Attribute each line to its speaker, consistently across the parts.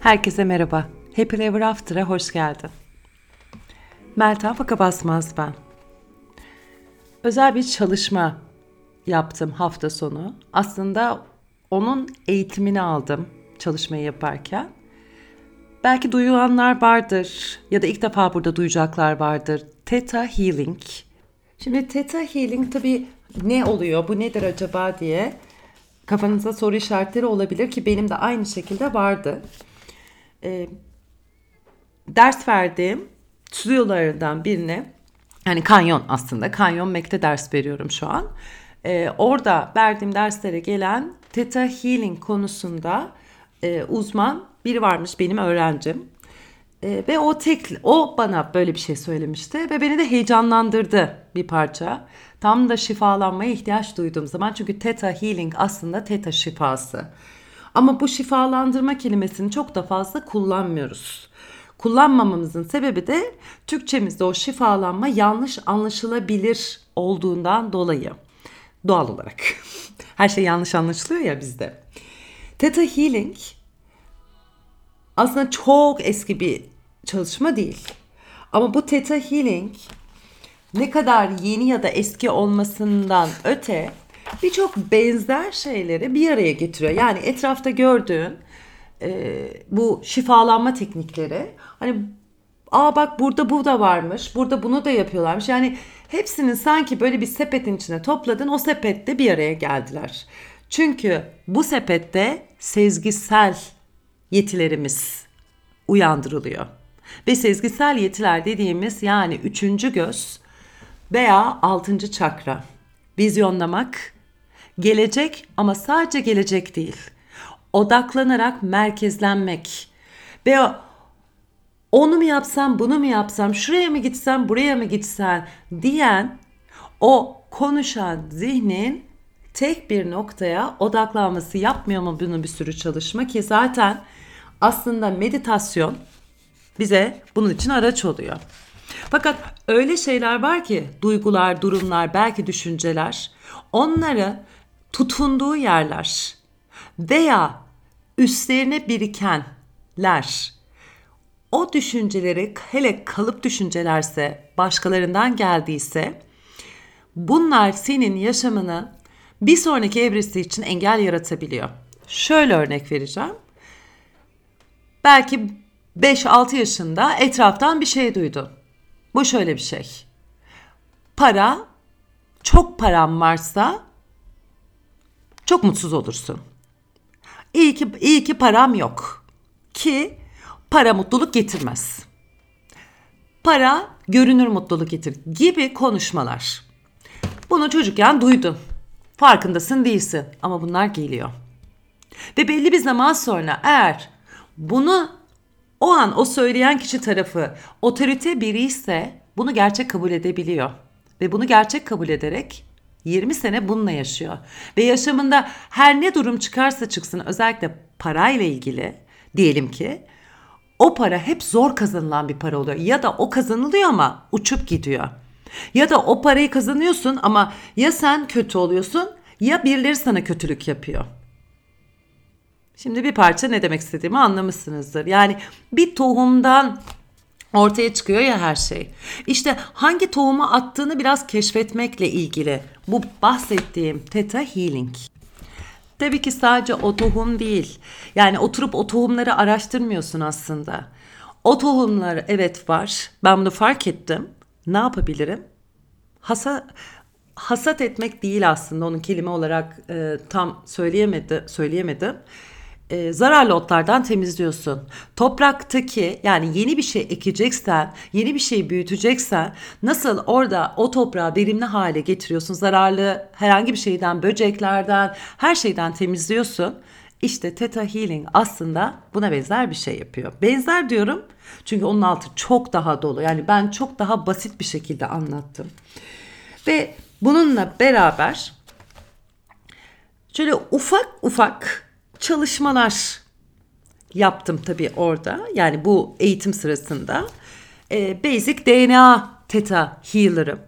Speaker 1: Herkese merhaba. Happy Ever After'a hoş geldin. Meltem Faka Basmaz ben. Özel bir çalışma yaptım hafta sonu. Aslında onun eğitimini aldım çalışmayı yaparken. Belki duyulanlar vardır ya da ilk defa burada duyacaklar vardır. Theta Healing. Şimdi Theta Healing tabii ne oluyor, bu nedir acaba diye kafanıza soru işaretleri olabilir ki benim de aynı şekilde vardı. Ee, ders verdiğim stüdyolarından birine yani kanyon aslında kanyon Mac'te ders veriyorum şu an. Ee, orada verdiğim derslere gelen Theta Healing konusunda e, uzman biri varmış benim öğrencim. E, ve o tek o bana böyle bir şey söylemişti ve beni de heyecanlandırdı bir parça. Tam da şifalanmaya ihtiyaç duyduğum zaman çünkü Theta Healing aslında Theta şifası. Ama bu şifalandırma kelimesini çok da fazla kullanmıyoruz. Kullanmamamızın sebebi de Türkçemizde o şifalanma yanlış anlaşılabilir olduğundan dolayı. Doğal olarak. Her şey yanlış anlaşılıyor ya bizde. Theta Healing aslında çok eski bir çalışma değil. Ama bu Theta Healing ne kadar yeni ya da eski olmasından öte birçok benzer şeyleri bir araya getiriyor. Yani etrafta gördüğün e, bu şifalanma teknikleri hani aa bak burada bu da varmış burada bunu da yapıyorlarmış. Yani hepsinin sanki böyle bir sepetin içine topladın o sepette bir araya geldiler. Çünkü bu sepette sezgisel yetilerimiz uyandırılıyor. Ve sezgisel yetiler dediğimiz yani üçüncü göz veya altıncı çakra. Vizyonlamak, gelecek ama sadece gelecek değil. Odaklanarak merkezlenmek ve onu mu yapsam, bunu mu yapsam, şuraya mı gitsem, buraya mı gitsem diyen o konuşan zihnin tek bir noktaya odaklanması yapmıyor mu bunun bir sürü çalışma ki zaten aslında meditasyon bize bunun için araç oluyor. Fakat öyle şeyler var ki duygular, durumlar, belki düşünceler onları tutunduğu yerler veya üstlerine birikenler o düşünceleri hele kalıp düşüncelerse başkalarından geldiyse bunlar senin yaşamını bir sonraki evresi için engel yaratabiliyor. Şöyle örnek vereceğim. Belki 5-6 yaşında etraftan bir şey duydu. Bu şöyle bir şey. Para, çok param varsa çok mutsuz olursun. İyi ki, iyi ki param yok. Ki para mutluluk getirmez. Para görünür mutluluk getir gibi konuşmalar. Bunu çocukken duydun. Farkındasın değilsin ama bunlar geliyor. Ve belli bir zaman sonra eğer bunu o an o söyleyen kişi tarafı otorite biri ise bunu gerçek kabul edebiliyor. Ve bunu gerçek kabul ederek 20 sene bununla yaşıyor. Ve yaşamında her ne durum çıkarsa çıksın özellikle parayla ilgili diyelim ki o para hep zor kazanılan bir para oluyor. Ya da o kazanılıyor ama uçup gidiyor. Ya da o parayı kazanıyorsun ama ya sen kötü oluyorsun ya birileri sana kötülük yapıyor. Şimdi bir parça ne demek istediğimi anlamışsınızdır. Yani bir tohumdan ortaya çıkıyor ya her şey. İşte hangi tohumu attığını biraz keşfetmekle ilgili bu bahsettiğim Theta Healing. Tabii ki sadece o tohum değil. Yani oturup o tohumları araştırmıyorsun aslında. O tohumlar evet var. Ben bunu fark ettim. Ne yapabilirim? Hasa, hasat etmek değil aslında onun kelime olarak e, tam söyleyemedi söyleyemedim e, zararlı otlardan temizliyorsun. Topraktaki yani yeni bir şey ekeceksen, yeni bir şey büyüteceksen nasıl orada o toprağı verimli hale getiriyorsun? Zararlı herhangi bir şeyden, böceklerden, her şeyden temizliyorsun. İşte Theta Healing aslında buna benzer bir şey yapıyor. Benzer diyorum çünkü onun altı çok daha dolu. Yani ben çok daha basit bir şekilde anlattım. Ve bununla beraber şöyle ufak ufak çalışmalar yaptım tabii orada. Yani bu eğitim sırasında. E, basic DNA Theta Healer'ım.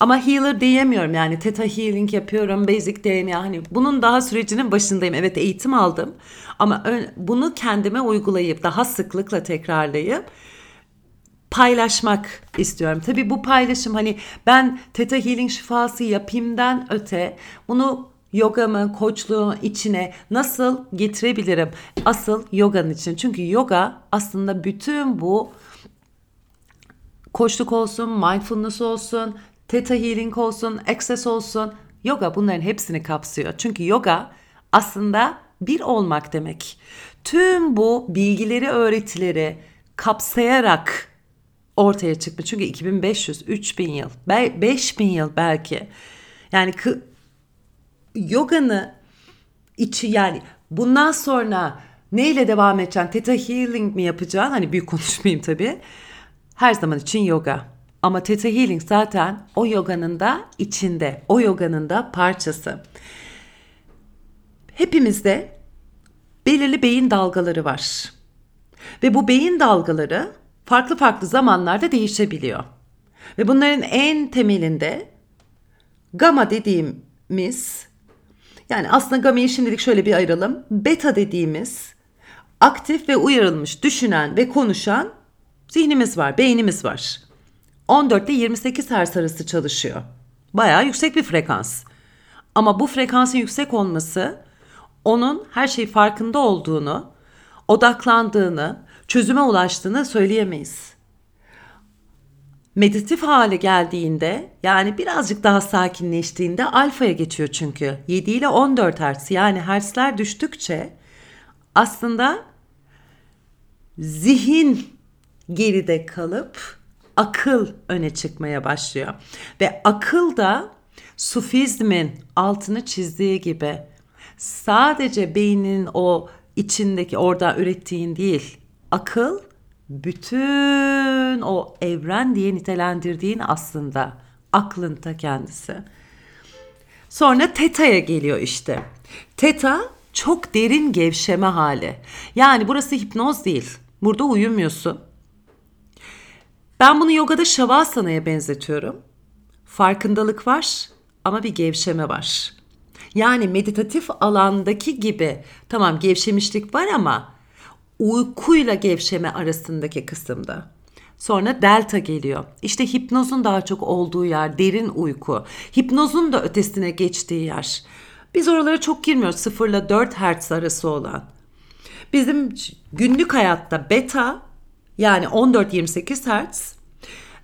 Speaker 1: Ama healer diyemiyorum yani theta healing yapıyorum, basic DNA hani bunun daha sürecinin başındayım. Evet eğitim aldım ama bunu kendime uygulayıp daha sıklıkla tekrarlayıp paylaşmak istiyorum. Tabii bu paylaşım hani ben Theta Healing şifası yapayımdan öte bunu yogamı, koçluğu içine nasıl getirebilirim? Asıl yoganın için. Çünkü yoga aslında bütün bu koçluk olsun, mindfulness olsun, theta healing olsun, access olsun. Yoga bunların hepsini kapsıyor. Çünkü yoga aslında bir olmak demek. Tüm bu bilgileri, öğretileri kapsayarak ortaya çıkmış. Çünkü 2500, 3000 yıl, 5000 yıl belki. Yani yoganı içi yani bundan sonra neyle devam edeceksin? Theta healing mi yapacaksın? Hani büyük konuşmayayım tabii. Her zaman için yoga. Ama Theta Healing zaten o yoganın da içinde, o yoganın da parçası. Hepimizde belirli beyin dalgaları var. Ve bu beyin dalgaları farklı farklı zamanlarda değişebiliyor. Ve bunların en temelinde gamma dediğimiz yani aslında gamma'yı şimdilik şöyle bir ayıralım. Beta dediğimiz aktif ve uyarılmış düşünen ve konuşan zihnimiz var, beynimiz var. 14 ile 28 Hz arası çalışıyor. Bayağı yüksek bir frekans. Ama bu frekansın yüksek olması onun her şey farkında olduğunu, odaklandığını, çözüme ulaştığını söyleyemeyiz. Meditatif hale geldiğinde yani birazcık daha sakinleştiğinde alfaya geçiyor çünkü. 7 ile 14 Hz yani hertzler düştükçe aslında zihin geride kalıp akıl öne çıkmaya başlıyor. Ve akıl da sufizmin altını çizdiği gibi sadece beynin o içindeki orada ürettiğin değil. Akıl bütün o evren diye nitelendirdiğin aslında aklın ta kendisi. Sonra teta'ya geliyor işte. Teta çok derin gevşeme hali. Yani burası hipnoz değil. Burada uyumuyorsun. Ben bunu yogada şavasana'ya benzetiyorum. Farkındalık var ama bir gevşeme var. Yani meditatif alandaki gibi tamam gevşemişlik var ama uykuyla gevşeme arasındaki kısımda. Sonra delta geliyor. İşte hipnozun daha çok olduğu yer derin uyku. Hipnozun da ötesine geçtiği yer. Biz oralara çok girmiyoruz 0 ile 4 Hz arası olan. Bizim günlük hayatta beta yani 14-28 Hz.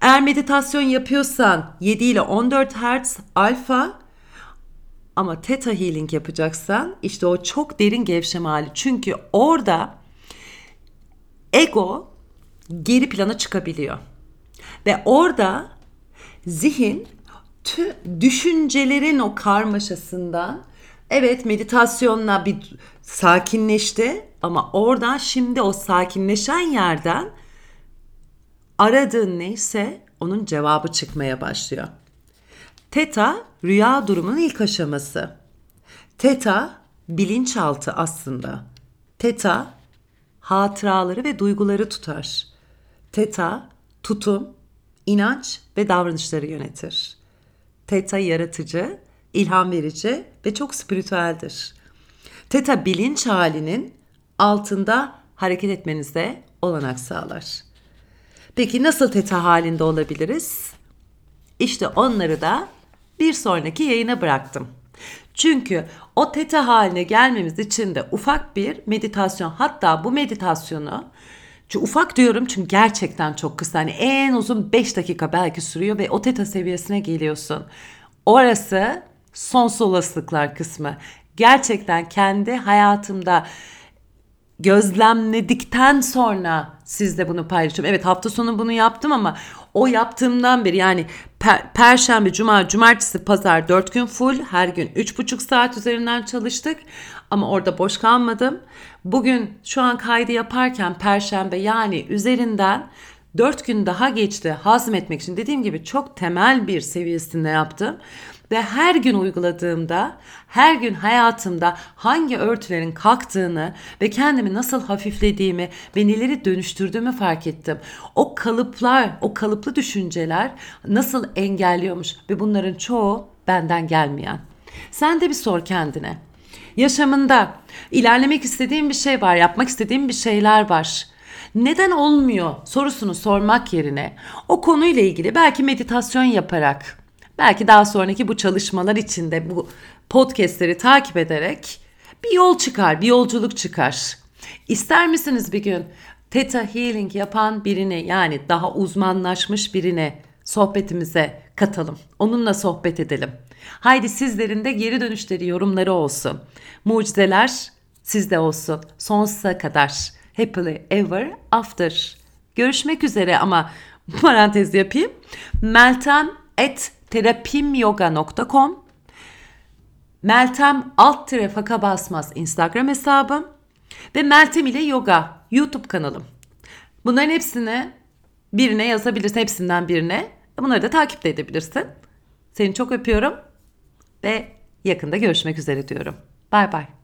Speaker 1: Eğer meditasyon yapıyorsan 7 ile 14 Hz alfa ama theta healing yapacaksan işte o çok derin gevşeme hali. Çünkü orada ego geri plana çıkabiliyor. Ve orada zihin tü, düşüncelerin o karmaşasından evet meditasyonla bir sakinleşti ama oradan şimdi o sakinleşen yerden aradığın neyse onun cevabı çıkmaya başlıyor. Teta rüya durumunun ilk aşaması. Teta bilinçaltı aslında. Teta hatıraları ve duyguları tutar. Teta tutum, inanç ve davranışları yönetir. Teta yaratıcı, ilham verici ve çok spiritüeldir. Teta bilinç halinin altında hareket etmenize olanak sağlar. Peki nasıl teta halinde olabiliriz? İşte onları da bir sonraki yayına bıraktım. Çünkü o teta haline gelmemiz için de ufak bir meditasyon hatta bu meditasyonu çünkü ufak diyorum çünkü gerçekten çok kısa. Hani en uzun 5 dakika belki sürüyor ve o teta seviyesine geliyorsun. Orası sonsuz olasılıklar kısmı. Gerçekten kendi hayatımda gözlemledikten sonra sizle bunu paylaşıyorum. Evet hafta sonu bunu yaptım ama o yaptığımdan beri yani per, perşembe, cuma, cumartesi, pazar 4 gün full her gün 3,5 saat üzerinden çalıştık. Ama orada boş kalmadım. Bugün şu an kaydı yaparken perşembe yani üzerinden Dört gün daha geçti hazmetmek için dediğim gibi çok temel bir seviyesinde yaptım. Ve her gün uyguladığımda, her gün hayatımda hangi örtülerin kalktığını ve kendimi nasıl hafiflediğimi ve neleri dönüştürdüğümü fark ettim. O kalıplar, o kalıplı düşünceler nasıl engelliyormuş ve bunların çoğu benden gelmeyen. Sen de bir sor kendine. Yaşamında ilerlemek istediğin bir şey var, yapmak istediğin bir şeyler var. Neden olmuyor sorusunu sormak yerine o konuyla ilgili belki meditasyon yaparak, belki daha sonraki bu çalışmalar içinde bu podcastleri takip ederek bir yol çıkar, bir yolculuk çıkar. İster misiniz bir gün Theta Healing yapan birini yani daha uzmanlaşmış birini sohbetimize katalım. Onunla sohbet edelim. Haydi sizlerin de geri dönüşleri, yorumları olsun. Mucizeler sizde olsun. Sonsuza kadar. Happily ever after. Görüşmek üzere ama parantez yapayım. Meltem at terapimyoga.com Meltem alt tire faka basmaz Instagram hesabım ve Meltem ile yoga YouTube kanalım. Bunların hepsini birine yazabilirsin, hepsinden birine. Bunları da takip de edebilirsin. Seni çok öpüyorum ve yakında görüşmek üzere diyorum. Bay bay.